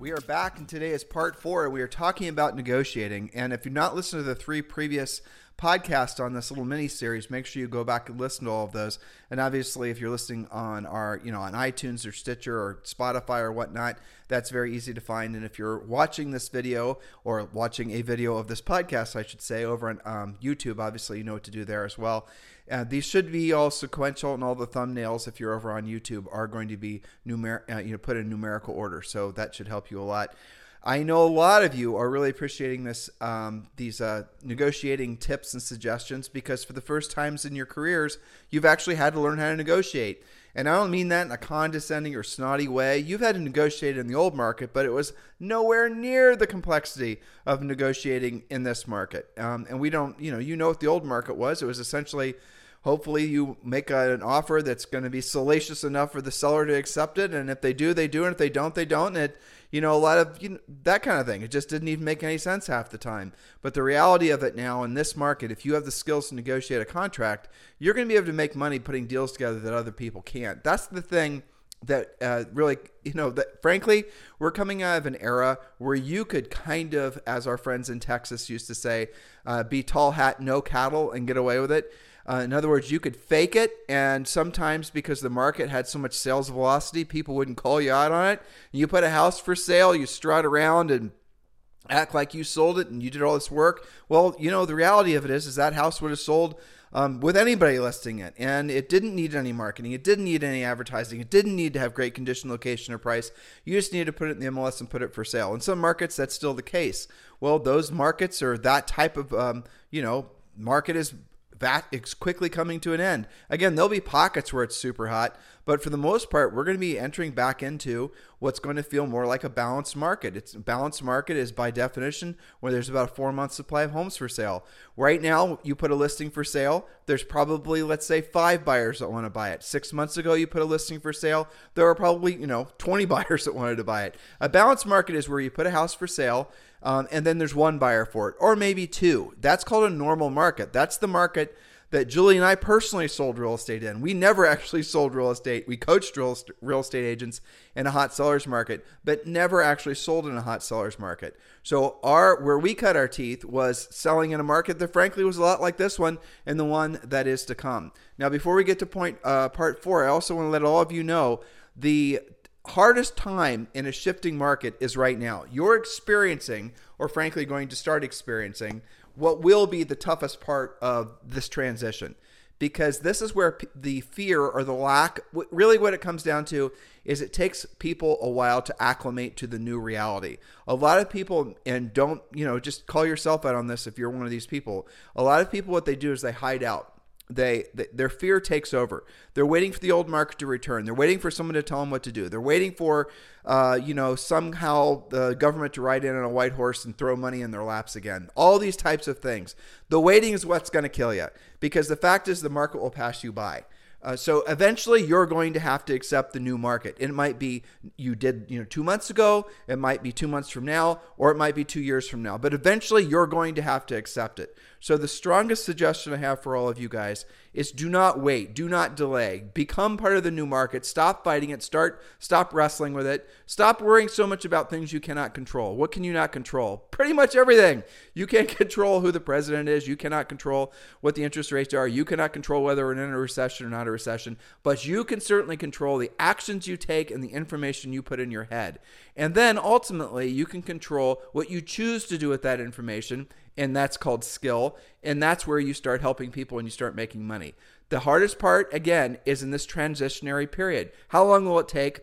We are back, and today is part four. We are talking about negotiating. And if you're not listening to the three previous podcasts on this little mini series, make sure you go back and listen to all of those. And obviously, if you're listening on our, you know, on iTunes or Stitcher or Spotify or whatnot, that's very easy to find. And if you're watching this video or watching a video of this podcast, I should say, over on um, YouTube, obviously, you know what to do there as well. Uh, these should be all sequential, and all the thumbnails, if you're over on YouTube, are going to be numer- uh, you know put in numerical order. So that should help you a lot. I know a lot of you are really appreciating this um, these uh, negotiating tips and suggestions because for the first times in your careers, you've actually had to learn how to negotiate. And I don't mean that in a condescending or snotty way. You've had to negotiate in the old market, but it was nowhere near the complexity of negotiating in this market. Um, and we don't, you know, you know what the old market was. It was essentially hopefully you make a, an offer that's going to be salacious enough for the seller to accept it and if they do they do and if they don't they don't and it you know a lot of you know, that kind of thing. It just didn't even make any sense half the time. But the reality of it now in this market if you have the skills to negotiate a contract you're going to be able to make money putting deals together that other people can't. That's the thing that uh, really, you know, that frankly, we're coming out of an era where you could kind of, as our friends in Texas used to say, uh, be tall hat, no cattle, and get away with it. Uh, in other words, you could fake it, and sometimes because the market had so much sales velocity, people wouldn't call you out on it. You put a house for sale, you strut around and act like you sold it and you did all this work. Well, you know, the reality of it is, is that house would have sold um, with anybody listing it. And it didn't need any marketing. It didn't need any advertising. It didn't need to have great condition, location, or price. You just needed to put it in the MLS and put it for sale. In some markets, that's still the case. Well, those markets or that type of, um, you know, market is that is quickly coming to an end. Again, there'll be pockets where it's super hot, but for the most part, we're going to be entering back into what's going to feel more like a balanced market. It's a balanced market is by definition where there's about a four month supply of homes for sale. Right now, you put a listing for sale, there's probably, let's say, five buyers that want to buy it. Six months ago, you put a listing for sale, there are probably, you know, 20 buyers that wanted to buy it. A balanced market is where you put a house for sale um, and then there's one buyer for it, or maybe two. That's called a normal market. That's the market that Julie and I personally sold real estate in. We never actually sold real estate. We coached real, real estate agents in a hot sellers market, but never actually sold in a hot sellers market. So our where we cut our teeth was selling in a market that frankly was a lot like this one and the one that is to come. Now, before we get to point uh, part four, I also want to let all of you know the hardest time in a shifting market is right now. You're experiencing, or frankly, going to start experiencing, what will be the toughest part of this transition. Because this is where the fear or the lack, really what it comes down to is it takes people a while to acclimate to the new reality. A lot of people, and don't, you know, just call yourself out on this if you're one of these people. A lot of people, what they do is they hide out they, they, their fear takes over. They're waiting for the old market to return. They're waiting for someone to tell them what to do. They're waiting for, uh, you know, somehow the government to ride in on a white horse and throw money in their laps again. All these types of things. The waiting is what's going to kill you because the fact is the market will pass you by. Uh, so eventually, you're going to have to accept the new market. It might be you did, you know, two months ago. It might be two months from now, or it might be two years from now. But eventually, you're going to have to accept it. So the strongest suggestion I have for all of you guys is do not wait, do not delay. Become part of the new market. Stop fighting it. Start stop wrestling with it. Stop worrying so much about things you cannot control. What can you not control? Pretty much everything. You can't control who the president is. You cannot control what the interest rates are. You cannot control whether we're in a recession or not a recession, but you can certainly control the actions you take and the information you put in your head. And then ultimately, you can control what you choose to do with that information and that's called skill. And that's where you start helping people and you start making money. The hardest part, again, is in this transitionary period. How long will it take?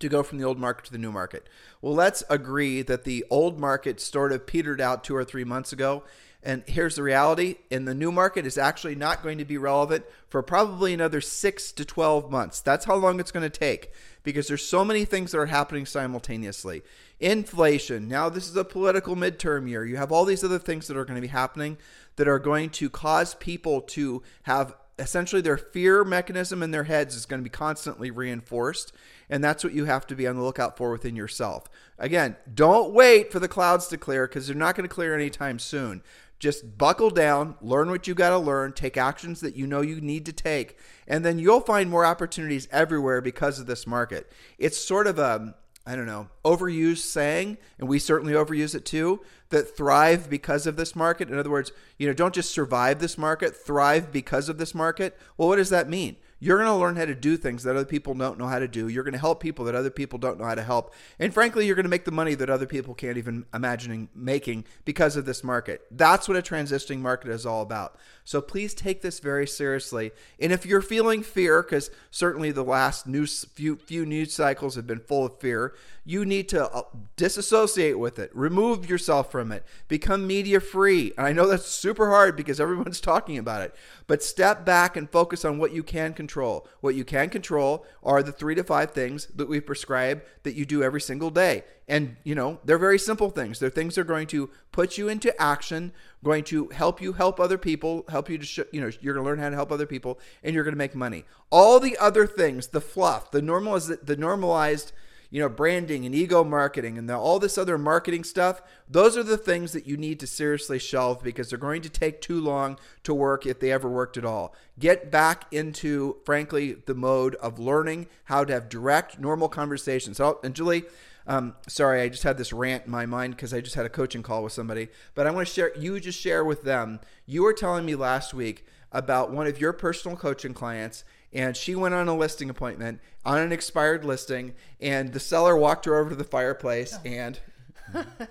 To go from the old market to the new market. Well, let's agree that the old market sort of petered out two or three months ago. And here's the reality in the new market is actually not going to be relevant for probably another six to 12 months. That's how long it's going to take because there's so many things that are happening simultaneously. Inflation, now this is a political midterm year. You have all these other things that are going to be happening that are going to cause people to have essentially their fear mechanism in their heads is going to be constantly reinforced. And that's what you have to be on the lookout for within yourself. Again, don't wait for the clouds to clear because they're not going to clear anytime soon. Just buckle down, learn what you got to learn, take actions that you know you need to take, and then you'll find more opportunities everywhere because of this market. It's sort of a I don't know, overused saying, and we certainly overuse it too, that thrive because of this market. In other words, you know, don't just survive this market, thrive because of this market. Well, what does that mean? You're going to learn how to do things that other people don't know how to do. You're going to help people that other people don't know how to help. And frankly, you're going to make the money that other people can't even imagine making because of this market. That's what a transitioning market is all about. So please take this very seriously. And if you're feeling fear, because certainly the last few few news cycles have been full of fear, you need to uh, disassociate with it, remove yourself from it, become media free. And I know that's super hard because everyone's talking about it, but step back and focus on what you can control. What you can control are the three to five things that we prescribe that you do every single day. And, you know, they're very simple things. They're things that are going to put you into action, going to help you help other people, help you to, sh- you know, you're going to learn how to help other people, and you're going to make money. All the other things, the fluff, the normal, the normalized, you know, branding and ego marketing and the, all this other marketing stuff, those are the things that you need to seriously shelve because they're going to take too long to work if they ever worked at all. Get back into, frankly, the mode of learning how to have direct, normal conversations. So, and Julie, um, sorry, I just had this rant in my mind because I just had a coaching call with somebody. But I want to share, you just share with them. You were telling me last week about one of your personal coaching clients, and she went on a listing appointment on an expired listing, and the seller walked her over to the fireplace oh. and.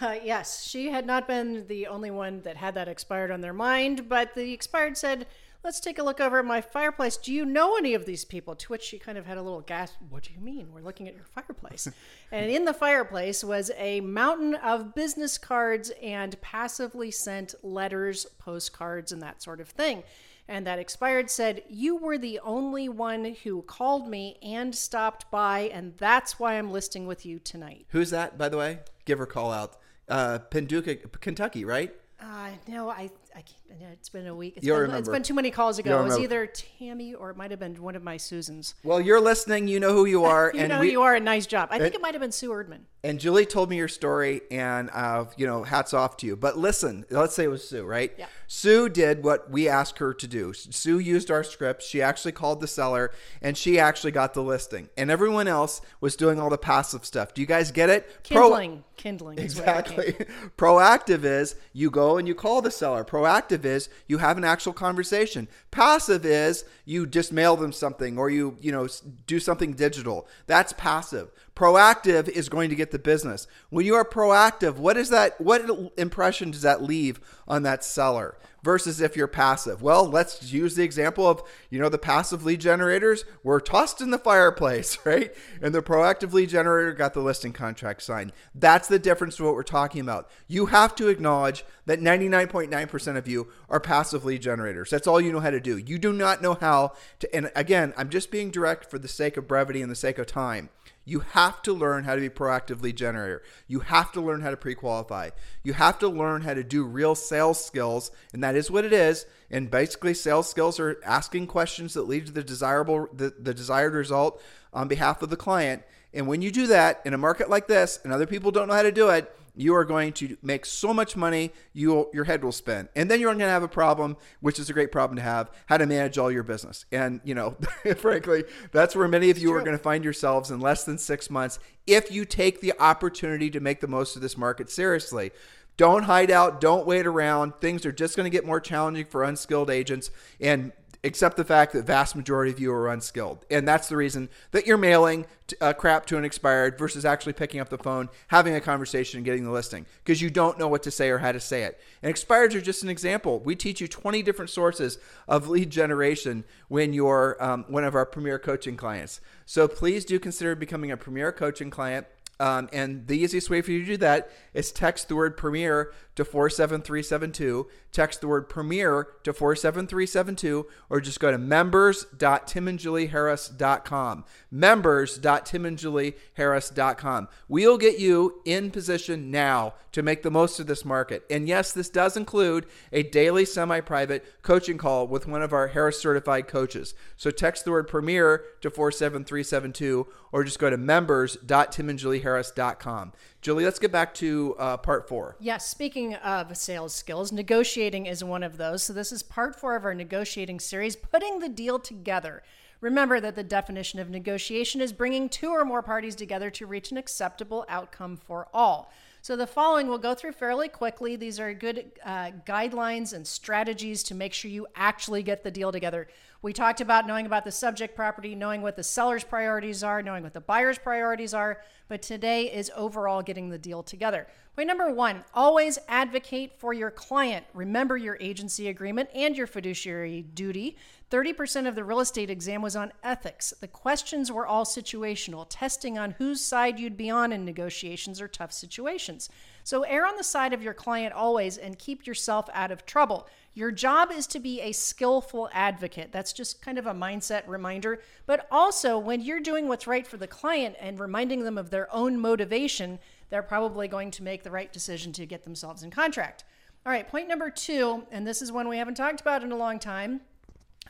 Uh, yes, she had not been the only one that had that expired on their mind, but the expired said, let's take a look over at my fireplace. Do you know any of these people? To which she kind of had a little gasp. What do you mean? We're looking at your fireplace. and in the fireplace was a mountain of business cards and passively sent letters, postcards, and that sort of thing. And that expired said, You were the only one who called me and stopped by, and that's why I'm listing with you tonight. Who's that, by the way? Give her call out. Uh, Paducah, Kentucky, right? Uh, no, I I can't, it's been a week. It's You'll been, remember. It's been too many calls ago. it was either Tammy or it might have been one of my Susans. Well, you're listening. You know who you are. you and know we, who you are. A nice job. I think it might have been Sue Erdman. And Julie told me your story, and uh, you know, hats off to you. But listen, let's say it was Sue, right? Yeah. Sue did what we asked her to do. Sue used our script. She actually called the seller, and she actually got the listing. And everyone else was doing all the passive stuff. Do you guys get it? Kindling. Pro- Kindling. exactly. Proactive is you go and you call the seller. Proactive is you have an actual conversation. Passive is you just mail them something or you, you know, do something digital. That's passive. Proactive is going to get the business. When you are proactive, what is that what impression does that leave on that seller? versus if you're passive. Well, let's use the example of, you know, the passive lead generators were tossed in the fireplace, right? And the proactive lead generator got the listing contract signed. That's the difference to what we're talking about. You have to acknowledge that 99.9% of you are passive lead generators. That's all you know how to do. You do not know how to, and again, I'm just being direct for the sake of brevity and the sake of time. You have to learn how to be proactive lead generator. You have to learn how to pre-qualify. You have to learn how to do real sales skills, and that is what it is. And basically, sales skills are asking questions that lead to the desirable, the, the desired result on behalf of the client. And when you do that in a market like this, and other people don't know how to do it, you are going to make so much money, you your head will spin. And then you're going to have a problem, which is a great problem to have, how to manage all your business. And, you know, frankly, that's where many of you are going to find yourselves in less than 6 months if you take the opportunity to make the most of this market seriously. Don't hide out, don't wait around. Things are just going to get more challenging for unskilled agents and except the fact that vast majority of you are unskilled. And that's the reason that you're mailing uh, crap to an expired versus actually picking up the phone, having a conversation, and getting the listing because you don't know what to say or how to say it. And expireds are just an example. We teach you 20 different sources of lead generation when you're um, one of our premier coaching clients. So please do consider becoming a premier coaching client. Um, and the easiest way for you to do that is text the word premier to 47372. Text the word premier to 47372 or just go to members.timandjulieharris.com. Members.timandjulieharris.com. We'll get you in position now to make the most of this market. And yes, this does include a daily semi private coaching call with one of our Harris certified coaches. So text the word premier to 47372 or just go to members.timandjulieharris.com. Julie, let's get back to uh, part four. Yes, speaking of sales skills, negotiating is one of those. So, this is part four of our negotiating series, putting the deal together. Remember that the definition of negotiation is bringing two or more parties together to reach an acceptable outcome for all. So, the following we'll go through fairly quickly. These are good uh, guidelines and strategies to make sure you actually get the deal together. We talked about knowing about the subject property, knowing what the seller's priorities are, knowing what the buyer's priorities are, but today is overall getting the deal together. Point number one always advocate for your client. Remember your agency agreement and your fiduciary duty. 30% of the real estate exam was on ethics. The questions were all situational, testing on whose side you'd be on in negotiations or tough situations. So err on the side of your client always and keep yourself out of trouble. Your job is to be a skillful advocate. That's just kind of a mindset reminder. But also, when you're doing what's right for the client and reminding them of their own motivation, they're probably going to make the right decision to get themselves in contract. All right, point number two, and this is one we haven't talked about in a long time.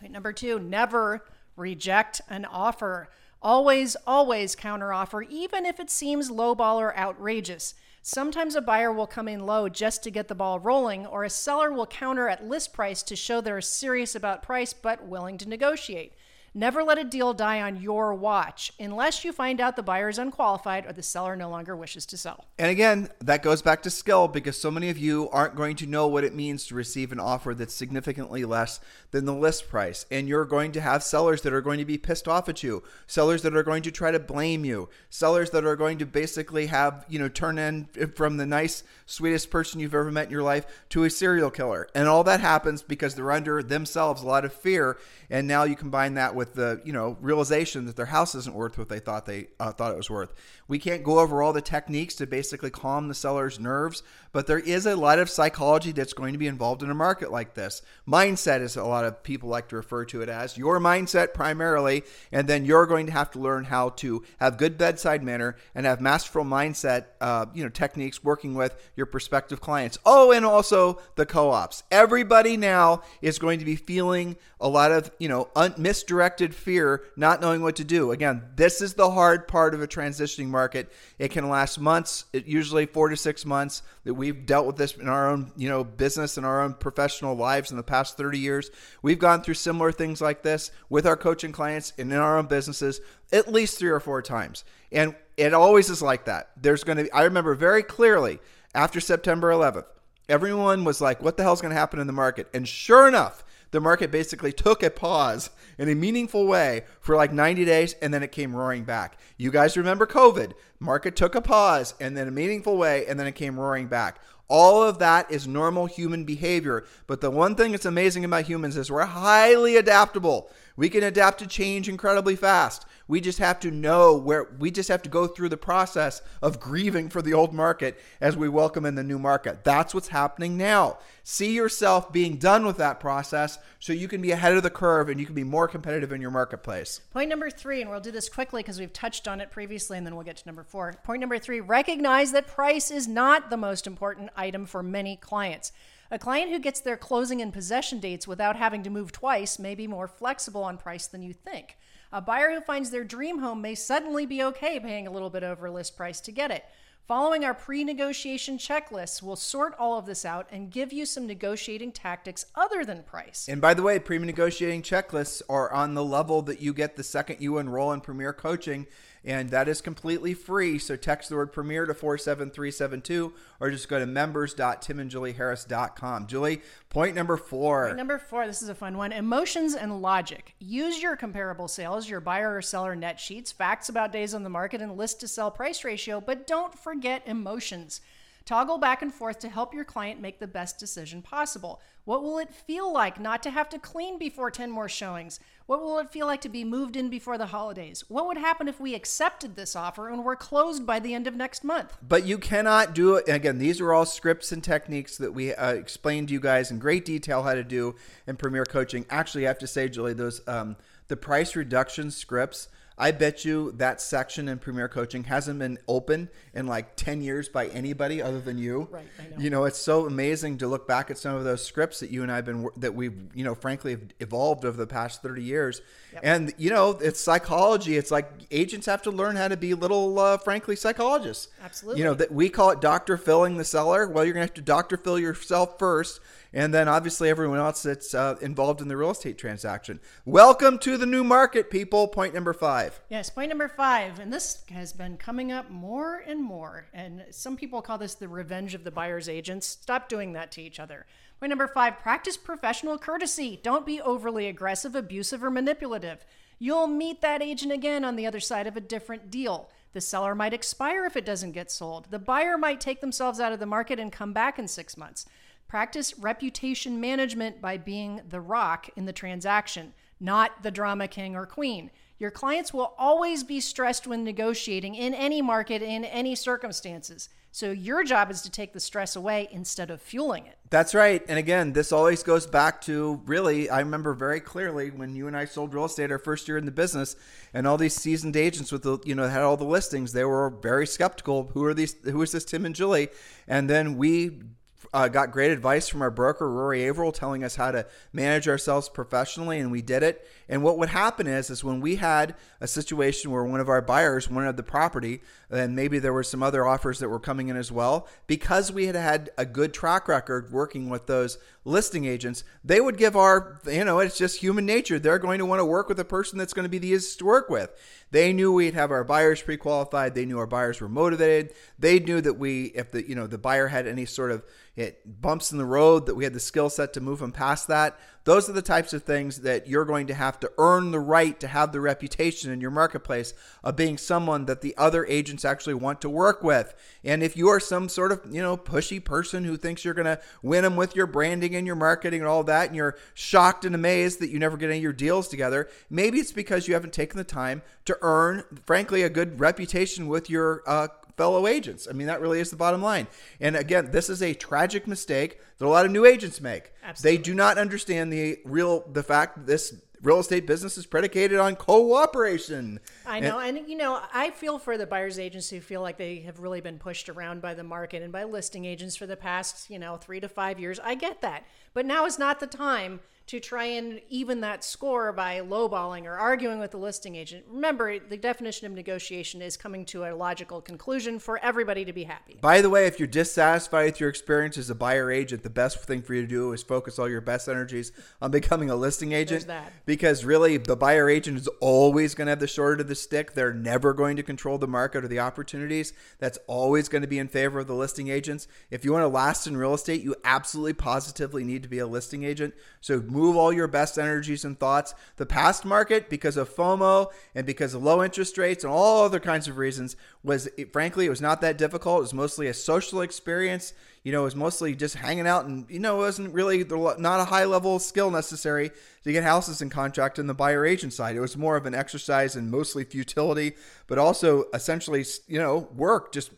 Point number two never reject an offer. Always, always counteroffer, even if it seems lowball or outrageous. Sometimes a buyer will come in low just to get the ball rolling, or a seller will counter at list price to show they're serious about price but willing to negotiate. Never let a deal die on your watch unless you find out the buyer is unqualified or the seller no longer wishes to sell. And again, that goes back to skill because so many of you aren't going to know what it means to receive an offer that's significantly less than the list price. And you're going to have sellers that are going to be pissed off at you, sellers that are going to try to blame you, sellers that are going to basically have, you know, turn in from the nice, sweetest person you've ever met in your life to a serial killer. And all that happens because they're under themselves a lot of fear. And now you combine that with with the you know realization that their house isn't worth what they thought they uh, thought it was worth. We can't go over all the techniques to basically calm the seller's nerves, but there is a lot of psychology that's going to be involved in a market like this. Mindset is a lot of people like to refer to it as your mindset primarily, and then you're going to have to learn how to have good bedside manner and have masterful mindset, uh, you know, techniques working with your prospective clients. Oh, and also the co-ops. Everybody now is going to be feeling a lot of you know un- misdirected fear, not knowing what to do. Again, this is the hard part of a transitioning market. It can last months, it usually four to six months. That we've dealt with this in our own, you know, business and our own professional lives in the past 30 years. We've gone through similar things like this with our coaching clients and in our own businesses at least three or four times. And it always is like that. There's going to be, I remember very clearly after September 11th, everyone was like, what the hell's going to happen in the market? And sure enough, the market basically took a pause in a meaningful way for like 90 days and then it came roaring back. You guys remember COVID? Market took a pause and then a meaningful way and then it came roaring back. All of that is normal human behavior. But the one thing that's amazing about humans is we're highly adaptable. We can adapt to change incredibly fast. We just have to know where we just have to go through the process of grieving for the old market as we welcome in the new market. That's what's happening now. See yourself being done with that process so you can be ahead of the curve and you can be more competitive in your marketplace. Point number three, and we'll do this quickly because we've touched on it previously and then we'll get to number four. Point number three recognize that price is not the most important item for many clients. A client who gets their closing and possession dates without having to move twice may be more flexible on price than you think. A buyer who finds their dream home may suddenly be okay paying a little bit over list price to get it. Following our pre negotiation checklists, we'll sort all of this out and give you some negotiating tactics other than price. And by the way, pre negotiating checklists are on the level that you get the second you enroll in Premier Coaching and that is completely free. So text the word Premier to 47372 or just go to members.timandjulieharris.com. Julie, point number four. Point number four, this is a fun one emotions and logic. Use your comparable sales, your buyer or seller net sheets, facts about days on the market, and list to sell price ratio, but don't forget emotions. Toggle back and forth to help your client make the best decision possible. What will it feel like not to have to clean before 10 more showings? What will it feel like to be moved in before the holidays? What would happen if we accepted this offer and were closed by the end of next month? But you cannot do it. Again, these are all scripts and techniques that we uh, explained to you guys in great detail how to do in Premier Coaching. Actually, I have to say, Julie, those um, the price reduction scripts I bet you that section in Premier Coaching hasn't been open in like 10 years by anybody other than you. Right, I know. You know, it's so amazing to look back at some of those scripts that you and I have been, that we've, you know, frankly have evolved over the past 30 years. Yep. And, you know, it's psychology. It's like agents have to learn how to be little, uh, frankly, psychologists. Absolutely. You know, that we call it doctor Phil-ing the seller. Well, you're going to have to doctor Phil yourself first and then obviously everyone else that's uh, involved in the real estate transaction. Welcome to the new market, people. Point number five. Yes, point number five, and this has been coming up more and more. And some people call this the revenge of the buyer's agents. Stop doing that to each other. Point number five practice professional courtesy. Don't be overly aggressive, abusive, or manipulative. You'll meet that agent again on the other side of a different deal. The seller might expire if it doesn't get sold. The buyer might take themselves out of the market and come back in six months. Practice reputation management by being the rock in the transaction, not the drama king or queen. Your clients will always be stressed when negotiating in any market, in any circumstances. So your job is to take the stress away instead of fueling it. That's right. And again, this always goes back to really, I remember very clearly when you and I sold real estate our first year in the business, and all these seasoned agents with the, you know, had all the listings. They were very skeptical. Who are these? Who is this Tim and Julie? And then we uh, got great advice from our broker, Rory Averill, telling us how to manage ourselves professionally, and we did it. And what would happen is, is when we had a situation where one of our buyers wanted the property, and maybe there were some other offers that were coming in as well, because we had had a good track record working with those listing agents, they would give our, you know, it's just human nature. They're going to want to work with a person that's going to be the easiest to work with. They knew we'd have our buyers pre-qualified. They knew our buyers were motivated. They knew that we, if the, you know, the buyer had any sort of it bumps in the road, that we had the skill set to move them past that. Those are the types of things that you're going to have to earn the right to have the reputation in your marketplace of being someone that the other agents actually want to work with. And if you are some sort of, you know, pushy person who thinks you're going to win them with your branding and your marketing and all that, and you're shocked and amazed that you never get any of your deals together, maybe it's because you haven't taken the time to earn, frankly, a good reputation with your uh, fellow agents. I mean, that really is the bottom line. And again, this is a tragic mistake that a lot of new agents make. Absolutely. They do not understand the real the fact that this real estate business is predicated on cooperation. I know. And, and, you know, I feel for the buyer's agents who feel like they have really been pushed around by the market and by listing agents for the past, you know, three to five years. I get that. But now is not the time to try and even that score by lowballing or arguing with the listing agent. Remember, the definition of negotiation is coming to a logical conclusion for everybody to be happy. By the way, if you're dissatisfied with your experience as a buyer agent, the best thing for you to do is focus all your best energies on becoming a listing agent. Because really, the buyer agent is always going to have the short of the stick. They're never going to control the market or the opportunities. That's always going to be in favor of the listing agents. If you want to last in real estate, you absolutely positively need to be a listing agent. So move all your best energies and thoughts. The past market, because of FOMO and because of low interest rates and all other kinds of reasons, was frankly, it was not that difficult. It was mostly a social experience. You know, it was mostly just hanging out and, you know, it wasn't really not a high level skill necessary to get houses in contract in the buyer agent side. It was more of an exercise in mostly futility, but also essentially, you know, work, just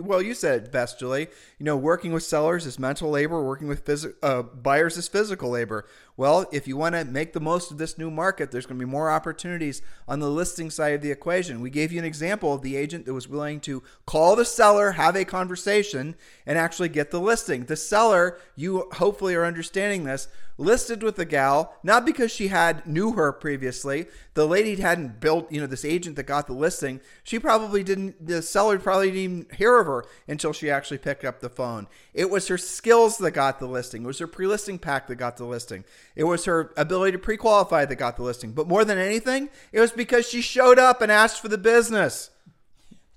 well, you said it best, Julie. You know, working with sellers is mental labor. Working with phys- uh, buyers is physical labor. Well, if you want to make the most of this new market, there's going to be more opportunities on the listing side of the equation. We gave you an example of the agent that was willing to call the seller, have a conversation, and actually get the listing. The seller, you hopefully are understanding this, listed with the gal, not because she had knew her previously. The lady hadn't built, you know, this agent that got the listing. She probably didn't, the seller probably didn't even hear of her until she actually picked up the phone. It was her skills that got the listing. It was her pre-listing pack that got the listing. It was her ability to pre-qualify that got the listing. But more than anything, it was because she showed up and asked for the business.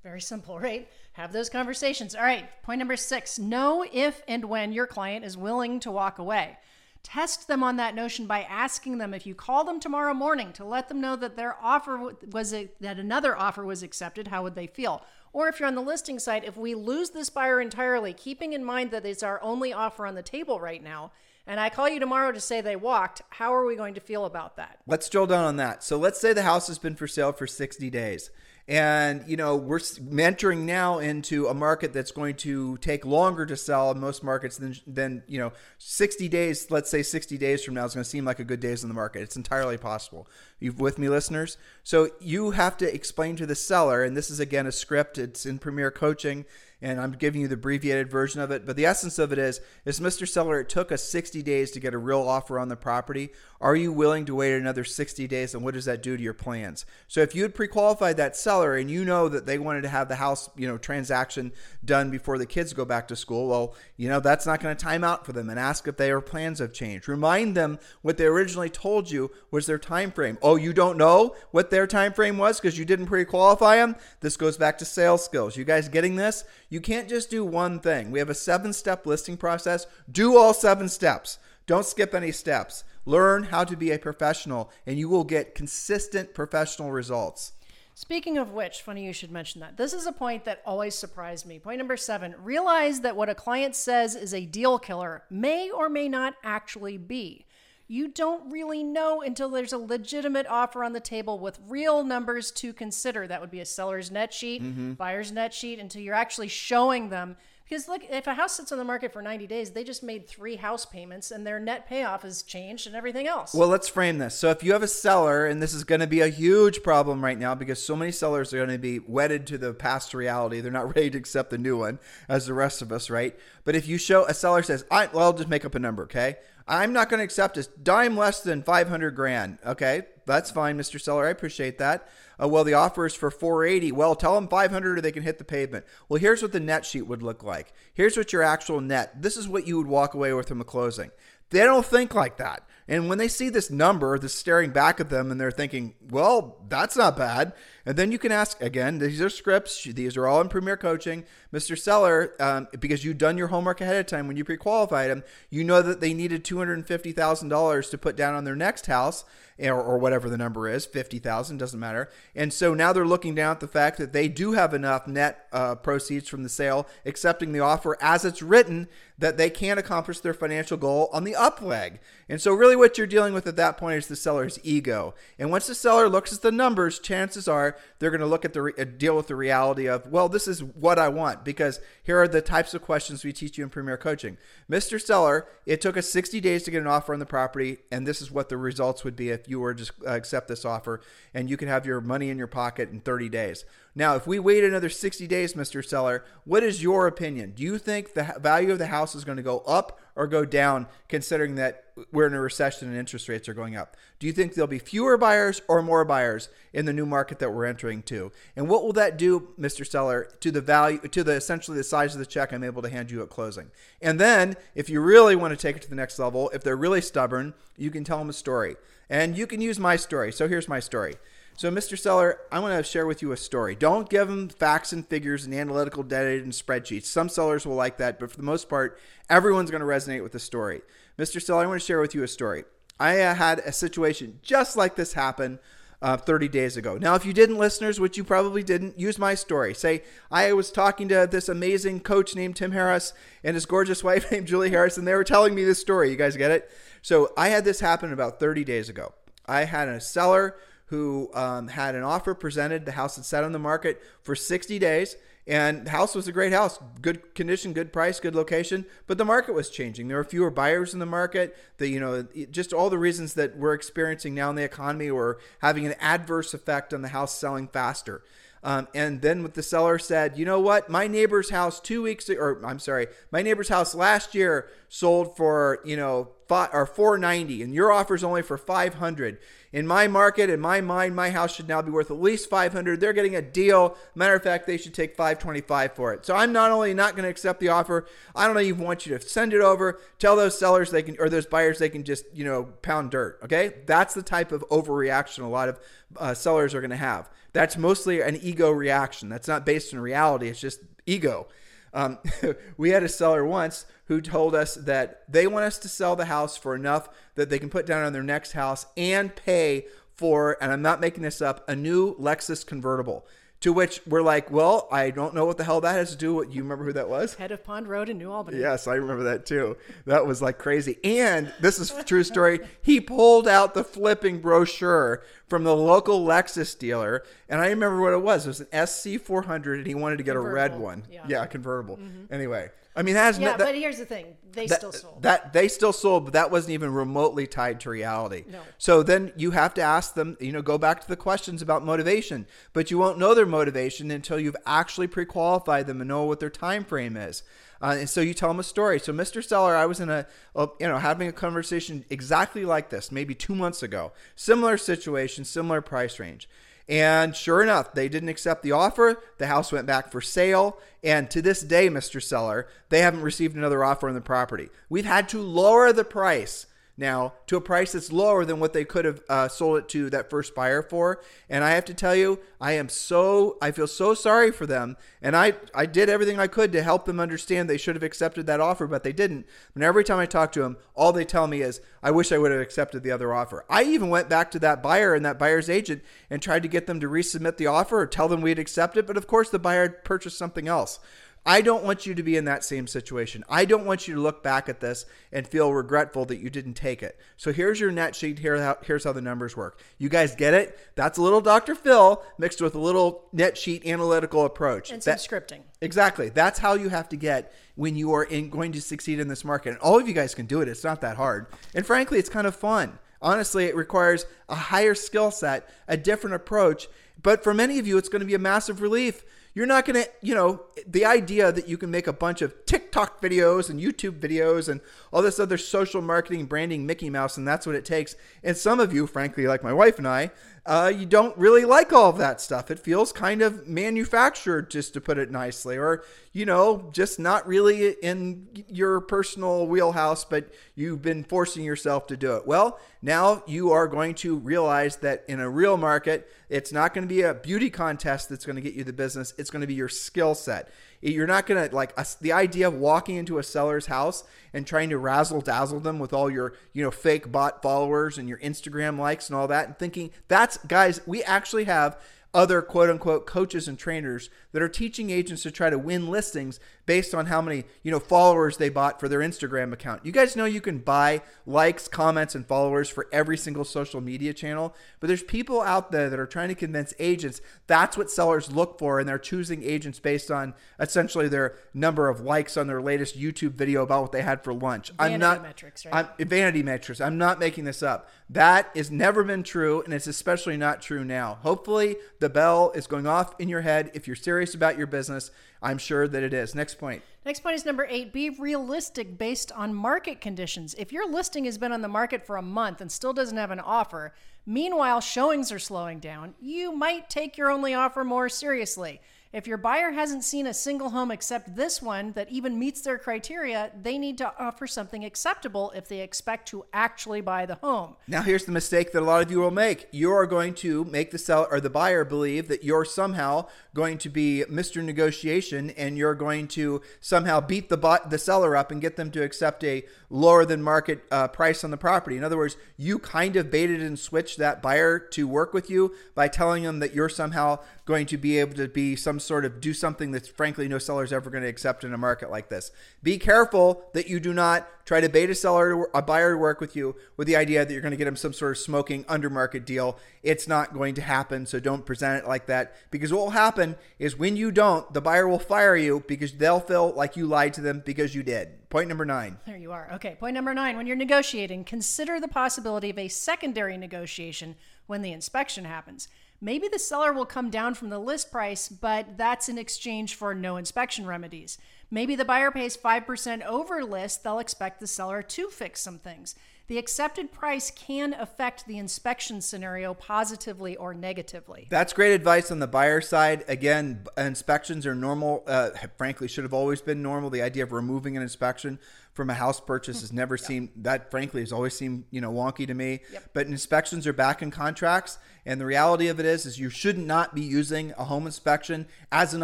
Very simple, right? Have those conversations. All right, point number six know if and when your client is willing to walk away. Test them on that notion by asking them if you call them tomorrow morning to let them know that their offer was a, that another offer was accepted, how would they feel? Or if you're on the listing site, if we lose this buyer entirely, keeping in mind that it's our only offer on the table right now, and I call you tomorrow to say they walked, how are we going to feel about that? Let's drill down on that. So let's say the house has been for sale for 60 days. And, you know, we're entering now into a market that's going to take longer to sell in most markets than, than, you know, 60 days, let's say 60 days from now is going to seem like a good days in the market. It's entirely possible. You with me, listeners? So you have to explain to the seller, and this is again a script, it's in Premier Coaching and I'm giving you the abbreviated version of it. But the essence of it is, is Mr. Seller, it took us 60 days to get a real offer on the property. Are you willing to wait another 60 days? And what does that do to your plans? So if you had pre-qualified that seller and you know that they wanted to have the house, you know, transaction done before the kids go back to school, well, you know, that's not going to time out for them and ask if their plans have changed. Remind them what they originally told you was their time frame. Oh, you don't know what their time frame was because you didn't pre-qualify them? This goes back to sales skills. You guys getting this? You can't just do one thing. We have a seven-step listing process. Do all seven steps. Don't skip any steps. Learn how to be a professional, and you will get consistent professional results. Speaking of which, funny you should mention that. This is a point that always surprised me. Point number seven realize that what a client says is a deal killer may or may not actually be. You don't really know until there's a legitimate offer on the table with real numbers to consider. That would be a seller's net sheet, mm-hmm. buyer's net sheet, until you're actually showing them because look, if a house sits on the market for 90 days, they just made three house payments and their net payoff has changed and everything else. Well, let's frame this. So if you have a seller, and this is going to be a huge problem right now because so many sellers are going to be wedded to the past reality. They're not ready to accept the new one as the rest of us, right? But if you show a seller says, I, well, I'll just make up a number, okay? I'm not going to accept a dime less than 500 grand. Okay, that's fine, Mr. Seller. I appreciate that. Uh, well, the offer is for 480. Well, tell them 500 or they can hit the pavement. Well, here's what the net sheet would look like. Here's what your actual net. This is what you would walk away with from a closing. They don't think like that. And when they see this number, this staring back at them, and they're thinking, well, that's not bad. And then you can ask again, these are scripts. These are all in Premier Coaching. Mr. Seller, um, because you've done your homework ahead of time when you pre qualified them, you know that they needed $250,000 to put down on their next house or, or whatever the number is 50,000, doesn't matter. And so now they're looking down at the fact that they do have enough net uh, proceeds from the sale, accepting the offer as it's written, that they can accomplish their financial goal on the up leg. And so, really, what you're dealing with at that point is the seller's ego. And once the seller looks at the numbers, chances are they're going to look at the re- uh, deal with the reality of, well, this is what I want. Because here are the types of questions we teach you in Premier Coaching. Mr. Seller, it took us 60 days to get an offer on the property, and this is what the results would be if you were to uh, accept this offer, and you could have your money in your pocket in 30 days. Now, if we wait another 60 days, Mr. Seller, what is your opinion? Do you think the value of the house is going to go up or go down, considering that we're in a recession and interest rates are going up? Do you think there'll be fewer buyers or more buyers in the new market that we're entering to? And what will that do, Mr. Seller, to the value, to the essentially the size of the check I'm able to hand you at closing? And then, if you really want to take it to the next level, if they're really stubborn, you can tell them a story. And you can use my story. So here's my story. So, Mr. Seller, I want to share with you a story. Don't give them facts and figures and analytical data and spreadsheets. Some sellers will like that, but for the most part, everyone's going to resonate with the story. Mr. Seller, I want to share with you a story. I uh, had a situation just like this happen uh, 30 days ago. Now, if you didn't, listeners, which you probably didn't, use my story. Say, I was talking to this amazing coach named Tim Harris and his gorgeous wife named Julie Harris, and they were telling me this story. You guys get it? So, I had this happen about 30 days ago. I had a seller who um, had an offer presented. The house had sat on the market for 60 days. And the house was a great house, good condition, good price, good location, but the market was changing. There were fewer buyers in the market. The you know just all the reasons that we're experiencing now in the economy were having an adverse effect on the house selling faster. Um, and then what the seller said, you know what? My neighbor's house two weeks, or I'm sorry, my neighbor's house last year sold for you know five, or 490, and your offer is only for 500. In my market, in my mind, my house should now be worth at least 500. They're getting a deal. Matter of fact, they should take 525 for it. So I'm not only not going to accept the offer, I don't even want you to send it over. Tell those sellers they can, or those buyers they can just you know pound dirt. Okay, that's the type of overreaction a lot of uh, sellers are going to have. That's mostly an ego reaction. That's not based on reality. It's just ego. Um, we had a seller once who told us that they want us to sell the house for enough that they can put down on their next house and pay for, and I'm not making this up, a new Lexus convertible. To which we're like, well, I don't know what the hell that has to do. What you remember who that was? Head of Pond Road in New Albany. Yes, I remember that too. That was like crazy. And this is true story. He pulled out the flipping brochure from the local Lexus dealer, and I remember what it was. It was an SC400, and he wanted to get a red one. yeah. Yeah, convertible. Mm-hmm. Anyway, I mean, that has Yeah, that, but here's the thing: they that, still sold. that they still sold, but that wasn't even remotely tied to reality. No. So then you have to ask them, you know, go back to the questions about motivation. But you won't know their motivation until you've actually pre-qualified them and know what their time frame is. Uh, and so you tell them a story. So, Mr. Seller, I was in a, a, you know, having a conversation exactly like this, maybe two months ago. Similar situation, similar price range. And sure enough, they didn't accept the offer. The house went back for sale. And to this day, Mr. Seller, they haven't received another offer on the property. We've had to lower the price now to a price that's lower than what they could have uh, sold it to that first buyer for. And I have to tell you, I am so I feel so sorry for them. And I I did everything I could to help them understand they should have accepted that offer, but they didn't. And every time I talk to them, all they tell me is, "I wish I would have accepted the other offer." I even went back to that buyer and that buyer's agent and tried to get them to resubmit the offer or tell them we'd accept it, but of course the buyer purchased something else. I don't want you to be in that same situation. I don't want you to look back at this and feel regretful that you didn't take it. So here's your net sheet. Here, how, here's how the numbers work. You guys get it? That's a little Dr. Phil mixed with a little net sheet analytical approach. and some That- scripting. Exactly. That's how you have to get when you are in, going to succeed in this market. And all of you guys can do it. It's not that hard. And frankly, it's kind of fun. Honestly, it requires a higher skill set, a different approach. But for many of you, it's going to be a massive relief. You're not going to, you know, the idea that you can make a bunch of TikTok videos and YouTube videos and all this other social marketing, branding, Mickey Mouse, and that's what it takes. And some of you, frankly, like my wife and I, uh, you don't really like all of that stuff. It feels kind of manufactured, just to put it nicely, or, you know, just not really in your personal wheelhouse, but you've been forcing yourself to do it. Well, now you are going to realize that in a real market, it's not going to be a beauty contest that's going to get you the business, it's going to be your skill set. You're not going to like us the idea of walking into a seller's house and trying to razzle dazzle them with all your, you know, fake bot followers and your Instagram likes and all that and thinking that's guys, we actually have other quote unquote coaches and trainers that are teaching agents to try to win listings based on how many, you know, followers they bought for their Instagram account. You guys know you can buy likes, comments and followers for every single social media channel, but there's people out there that are trying to convince agents that's what sellers look for and they're choosing agents based on essentially their number of likes on their latest YouTube video about what they had for lunch. I'm Vanity not metrics, right? I'm vanity metrics. I'm not making this up. That has never been true, and it's especially not true now. Hopefully, the bell is going off in your head. If you're serious about your business, I'm sure that it is. Next point. Next point is number eight be realistic based on market conditions. If your listing has been on the market for a month and still doesn't have an offer, meanwhile showings are slowing down, you might take your only offer more seriously. If your buyer hasn't seen a single home except this one that even meets their criteria, they need to offer something acceptable if they expect to actually buy the home. Now, here's the mistake that a lot of you will make. You are going to make the seller or the buyer believe that you're somehow going to be Mr. Negotiation and you're going to somehow beat the bu- the seller up and get them to accept a lower than market uh, price on the property. In other words, you kind of baited and switched that buyer to work with you by telling them that you're somehow going to be able to be some sort of do something that's frankly no seller is ever going to accept in a market like this. Be careful that you do not try to bait a seller, a buyer to work with you with the idea that you're going to get them some sort of smoking under market deal. It's not going to happen. So don't present it like that because what will happen is when you don't, the buyer will fire you because they'll feel like you lied to them because you did. Point number nine. There you are. Okay. Point number nine when you're negotiating, consider the possibility of a secondary negotiation when the inspection happens. Maybe the seller will come down from the list price, but that's in exchange for no inspection remedies. Maybe the buyer pays 5% over list, they'll expect the seller to fix some things. The accepted price can affect the inspection scenario positively or negatively. That's great advice on the buyer side. Again, inspections are normal. Uh, frankly, should have always been normal. The idea of removing an inspection from a house purchase has never yeah. seemed that. Frankly, has always seemed you know wonky to me. Yep. But inspections are back in contracts, and the reality of it is, is you should not be using a home inspection as an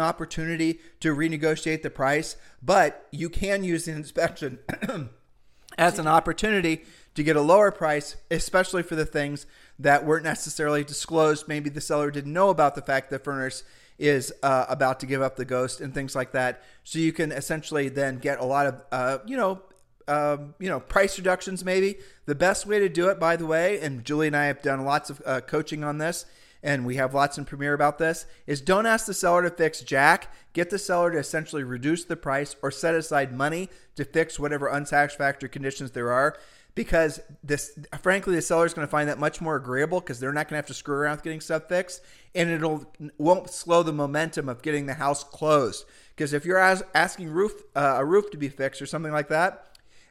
opportunity to renegotiate the price, but you can use the inspection as an opportunity to get a lower price, especially for the things that weren't necessarily disclosed. Maybe the seller didn't know about the fact that furnace is uh, about to give up the ghost and things like that. So you can essentially then get a lot of, uh, you know, um, you know, price reductions. Maybe the best way to do it, by the way, and Julie and I have done lots of uh, coaching on this, and we have lots in Premier about this. Is don't ask the seller to fix Jack. Get the seller to essentially reduce the price or set aside money to fix whatever unsatisfactory conditions there are because this frankly the seller is going to find that much more agreeable because they're not going to have to screw around with getting stuff fixed and it'll won't slow the momentum of getting the house closed because if you're as, asking roof uh, a roof to be fixed or something like that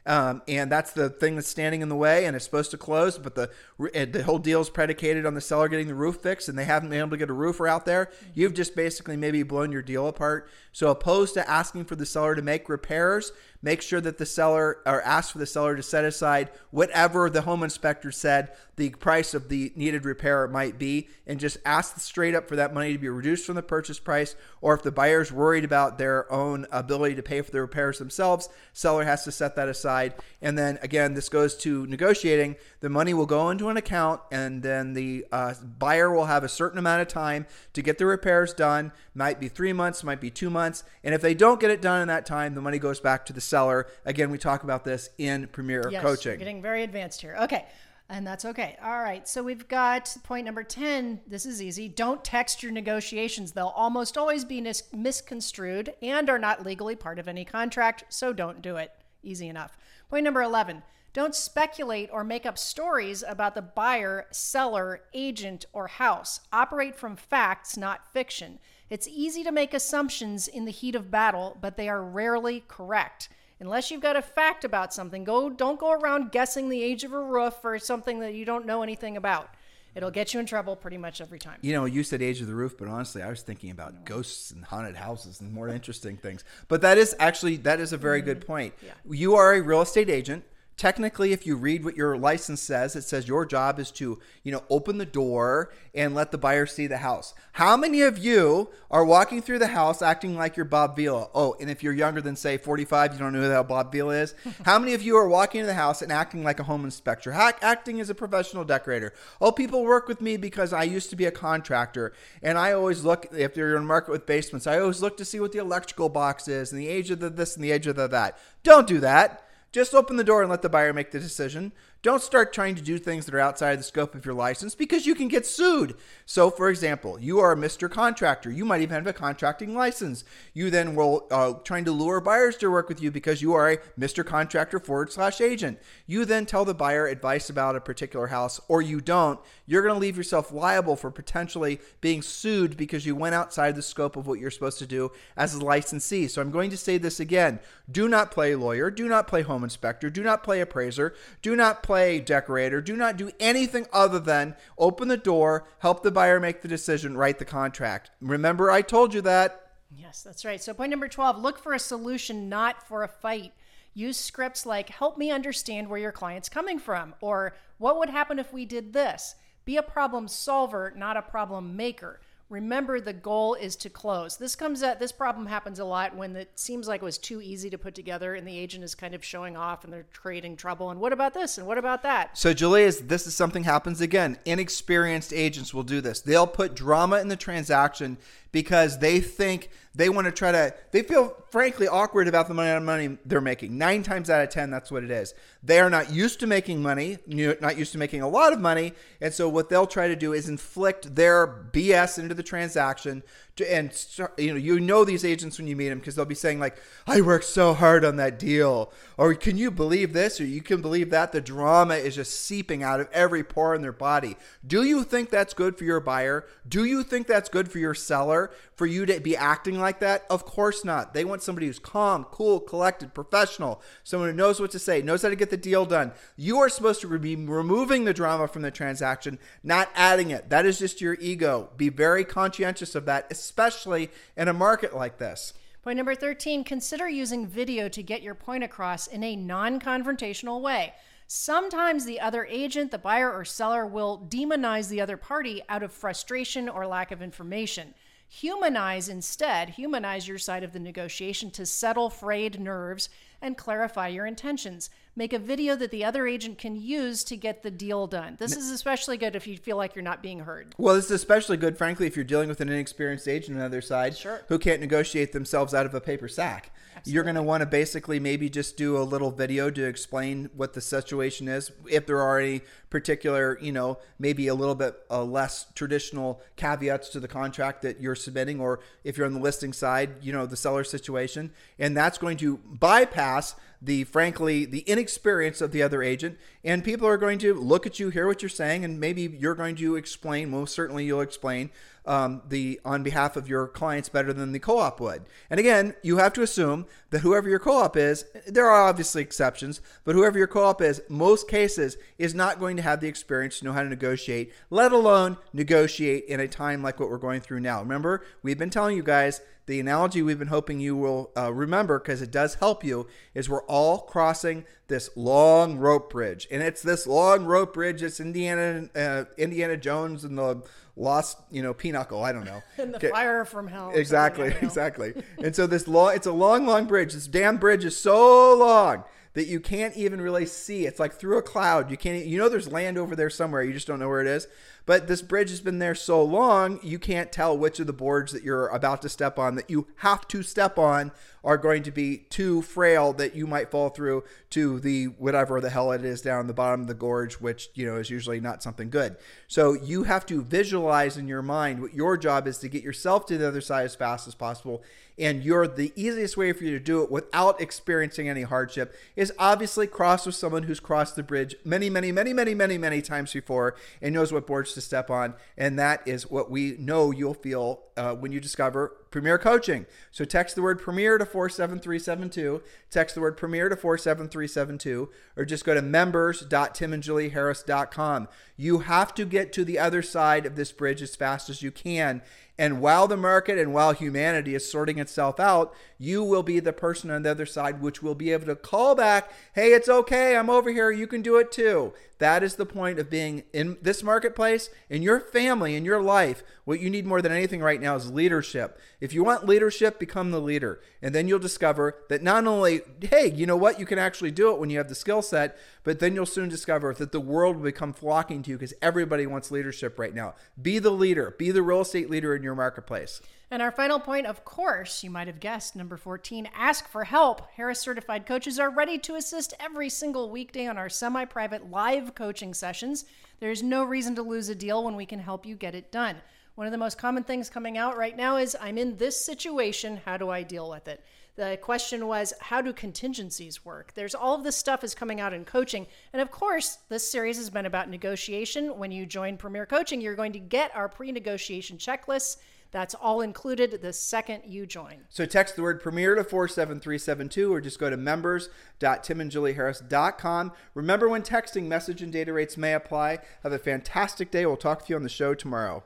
um, and that's the thing that's standing in the way, and it's supposed to close. But the the whole deal is predicated on the seller getting the roof fixed, and they haven't been able to get a roofer out there. You've just basically maybe blown your deal apart. So, opposed to asking for the seller to make repairs, make sure that the seller or ask for the seller to set aside whatever the home inspector said the price of the needed repair might be and just ask straight up for that money to be reduced from the purchase price or if the buyer's worried about their own ability to pay for the repairs themselves seller has to set that aside. And then again this goes to negotiating. The money will go into an account and then the uh, buyer will have a certain amount of time to get the repairs done might be three months might be two months and if they don't get it done in that time the money goes back to the seller. Again, we talk about this in Premier yes, Coaching. Getting very advanced here. Okay. And that's okay. All right. So we've got point number 10. This is easy. Don't text your negotiations. They'll almost always be mis- misconstrued and are not legally part of any contract. So don't do it. Easy enough. Point number 11. Don't speculate or make up stories about the buyer, seller, agent, or house. Operate from facts, not fiction. It's easy to make assumptions in the heat of battle, but they are rarely correct. Unless you've got a fact about something, go don't go around guessing the age of a roof or something that you don't know anything about. It'll get you in trouble pretty much every time. You know, you said age of the roof, but honestly, I was thinking about ghosts and haunted houses and more interesting things. But that is actually that is a very good mm, point. Yeah. You are a real estate agent technically if you read what your license says it says your job is to you know open the door and let the buyer see the house. How many of you are walking through the house acting like you're bob vila? Oh and if you're younger than say 45 you don't know who the hell bob vila is. How many of you are walking into the house and acting like a home inspector? Acting as a professional decorator. Oh people work with me because i used to be a contractor. And i always look if you're in a market with basements i always look to see what the electrical box is and the age of the this and the age of the that. Don't do that just open the door and let the buyer make the decision. Don't start trying to do things that are outside the scope of your license because you can get sued. So, for example, you are a Mr. Contractor. You might even have a contracting license. You then will uh, trying to lure buyers to work with you because you are a Mr. Contractor forward slash agent. You then tell the buyer advice about a particular house, or you don't. You're going to leave yourself liable for potentially being sued because you went outside the scope of what you're supposed to do as a licensee. So, I'm going to say this again: Do not play lawyer. Do not play home inspector. Do not play appraiser. Do not play decorator. Do not do anything other than open the door, help the buyer make the decision, write the contract. Remember, I told you that. Yes, that's right. So, point number 12 look for a solution, not for a fight. Use scripts like, help me understand where your client's coming from, or what would happen if we did this? Be a problem solver, not a problem maker. Remember, the goal is to close. This comes at this problem happens a lot when it seems like it was too easy to put together, and the agent is kind of showing off and they're creating trouble. And what about this? And what about that? So, Julius, this is something happens again. Inexperienced agents will do this. They'll put drama in the transaction because they think they want to try to they feel frankly awkward about the amount of money they're making. Nine times out of ten that's what it is. They are not used to making money not used to making a lot of money and so what they'll try to do is inflict their bs into the transaction and you know you know these agents when you meet them because they'll be saying like i worked so hard on that deal. Or can you believe this? Or you can believe that. The drama is just seeping out of every pore in their body. Do you think that's good for your buyer? Do you think that's good for your seller for you to be acting like that? Of course not. They want somebody who's calm cool collected professional someone who knows what to say knows how to get the deal done. You are supposed to be removing the drama from the transaction not adding it. That is just your ego. Be very conscientious of that especially in a market like this. Point number 13 consider using video to get your point across in a non confrontational way. Sometimes the other agent, the buyer, or seller will demonize the other party out of frustration or lack of information. Humanize instead, humanize your side of the negotiation to settle frayed nerves and clarify your intentions. Make a video that the other agent can use to get the deal done. This is especially good if you feel like you're not being heard. Well, this is especially good, frankly, if you're dealing with an inexperienced agent on the other side sure. who can't negotiate themselves out of a paper sack. Absolutely. You're going to want to basically maybe just do a little video to explain what the situation is. If there are any particular, you know, maybe a little bit uh, less traditional caveats to the contract that you're submitting, or if you're on the listing side, you know, the seller situation. And that's going to bypass the frankly the inexperience of the other agent. And people are going to look at you hear what you're saying and maybe you're going to explain most certainly you'll explain um, the on behalf of your clients better than the co-op would. And again you have to assume that whoever your co-op is there are obviously exceptions but whoever your co-op is most cases is not going to have the experience to know how to negotiate let alone negotiate in a time like what we're going through now. Remember we've been telling you guys the analogy we've been hoping you will uh, remember because it does help you is we're all crossing this long rope bridge and it's this long rope bridge it's indiana uh, indiana jones and the lost you know pinochle i don't know and the okay. fire from hell exactly exactly and so this long it's a long long bridge this damn bridge is so long that you can't even really see. It's like through a cloud. You can't. You know, there's land over there somewhere. You just don't know where it is. But this bridge has been there so long, you can't tell which of the boards that you're about to step on that you have to step on are going to be too frail that you might fall through to the whatever the hell it is down the bottom of the gorge, which you know is usually not something good. So you have to visualize in your mind what your job is to get yourself to the other side as fast as possible and you're the easiest way for you to do it without experiencing any hardship is obviously cross with someone who's crossed the bridge many, many, many, many, many, many times before and knows what boards to step on. And that is what we know you'll feel uh, when you discover Premier Coaching. So text the word Premier to 47372, text the word Premier to 47372, or just go to members.timandjulieharris.com. You have to get to the other side of this bridge as fast as you can. And while the market and while humanity is sorting itself out, you will be the person on the other side which will be able to call back, hey, it's okay, I'm over here, you can do it too. That is the point of being in this marketplace, in your family, in your life. What you need more than anything right now is leadership. If you want leadership, become the leader. And then you'll discover that not only, hey, you know what, you can actually do it when you have the skill set, but then you'll soon discover that the world will become flocking to you because everybody wants leadership right now. Be the leader, be the real estate leader in your marketplace. And our final point, of course, you might have guessed, number 14, ask for help. Harris certified coaches are ready to assist every single weekday on our semi private live coaching sessions. There's no reason to lose a deal when we can help you get it done. One of the most common things coming out right now is I'm in this situation, how do I deal with it? The question was, how do contingencies work? There's all of this stuff is coming out in coaching. And of course, this series has been about negotiation. When you join Premier Coaching, you're going to get our pre negotiation checklists that's all included the second you join. So text the word Premier to 47372 or just go to members.timandjulieharris.com. Remember when texting message and data rates may apply. Have a fantastic day. We'll talk to you on the show tomorrow.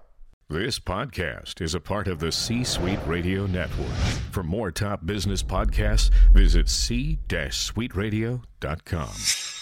This podcast is a part of the C Suite Radio Network. For more top business podcasts, visit c-suiteradio.com.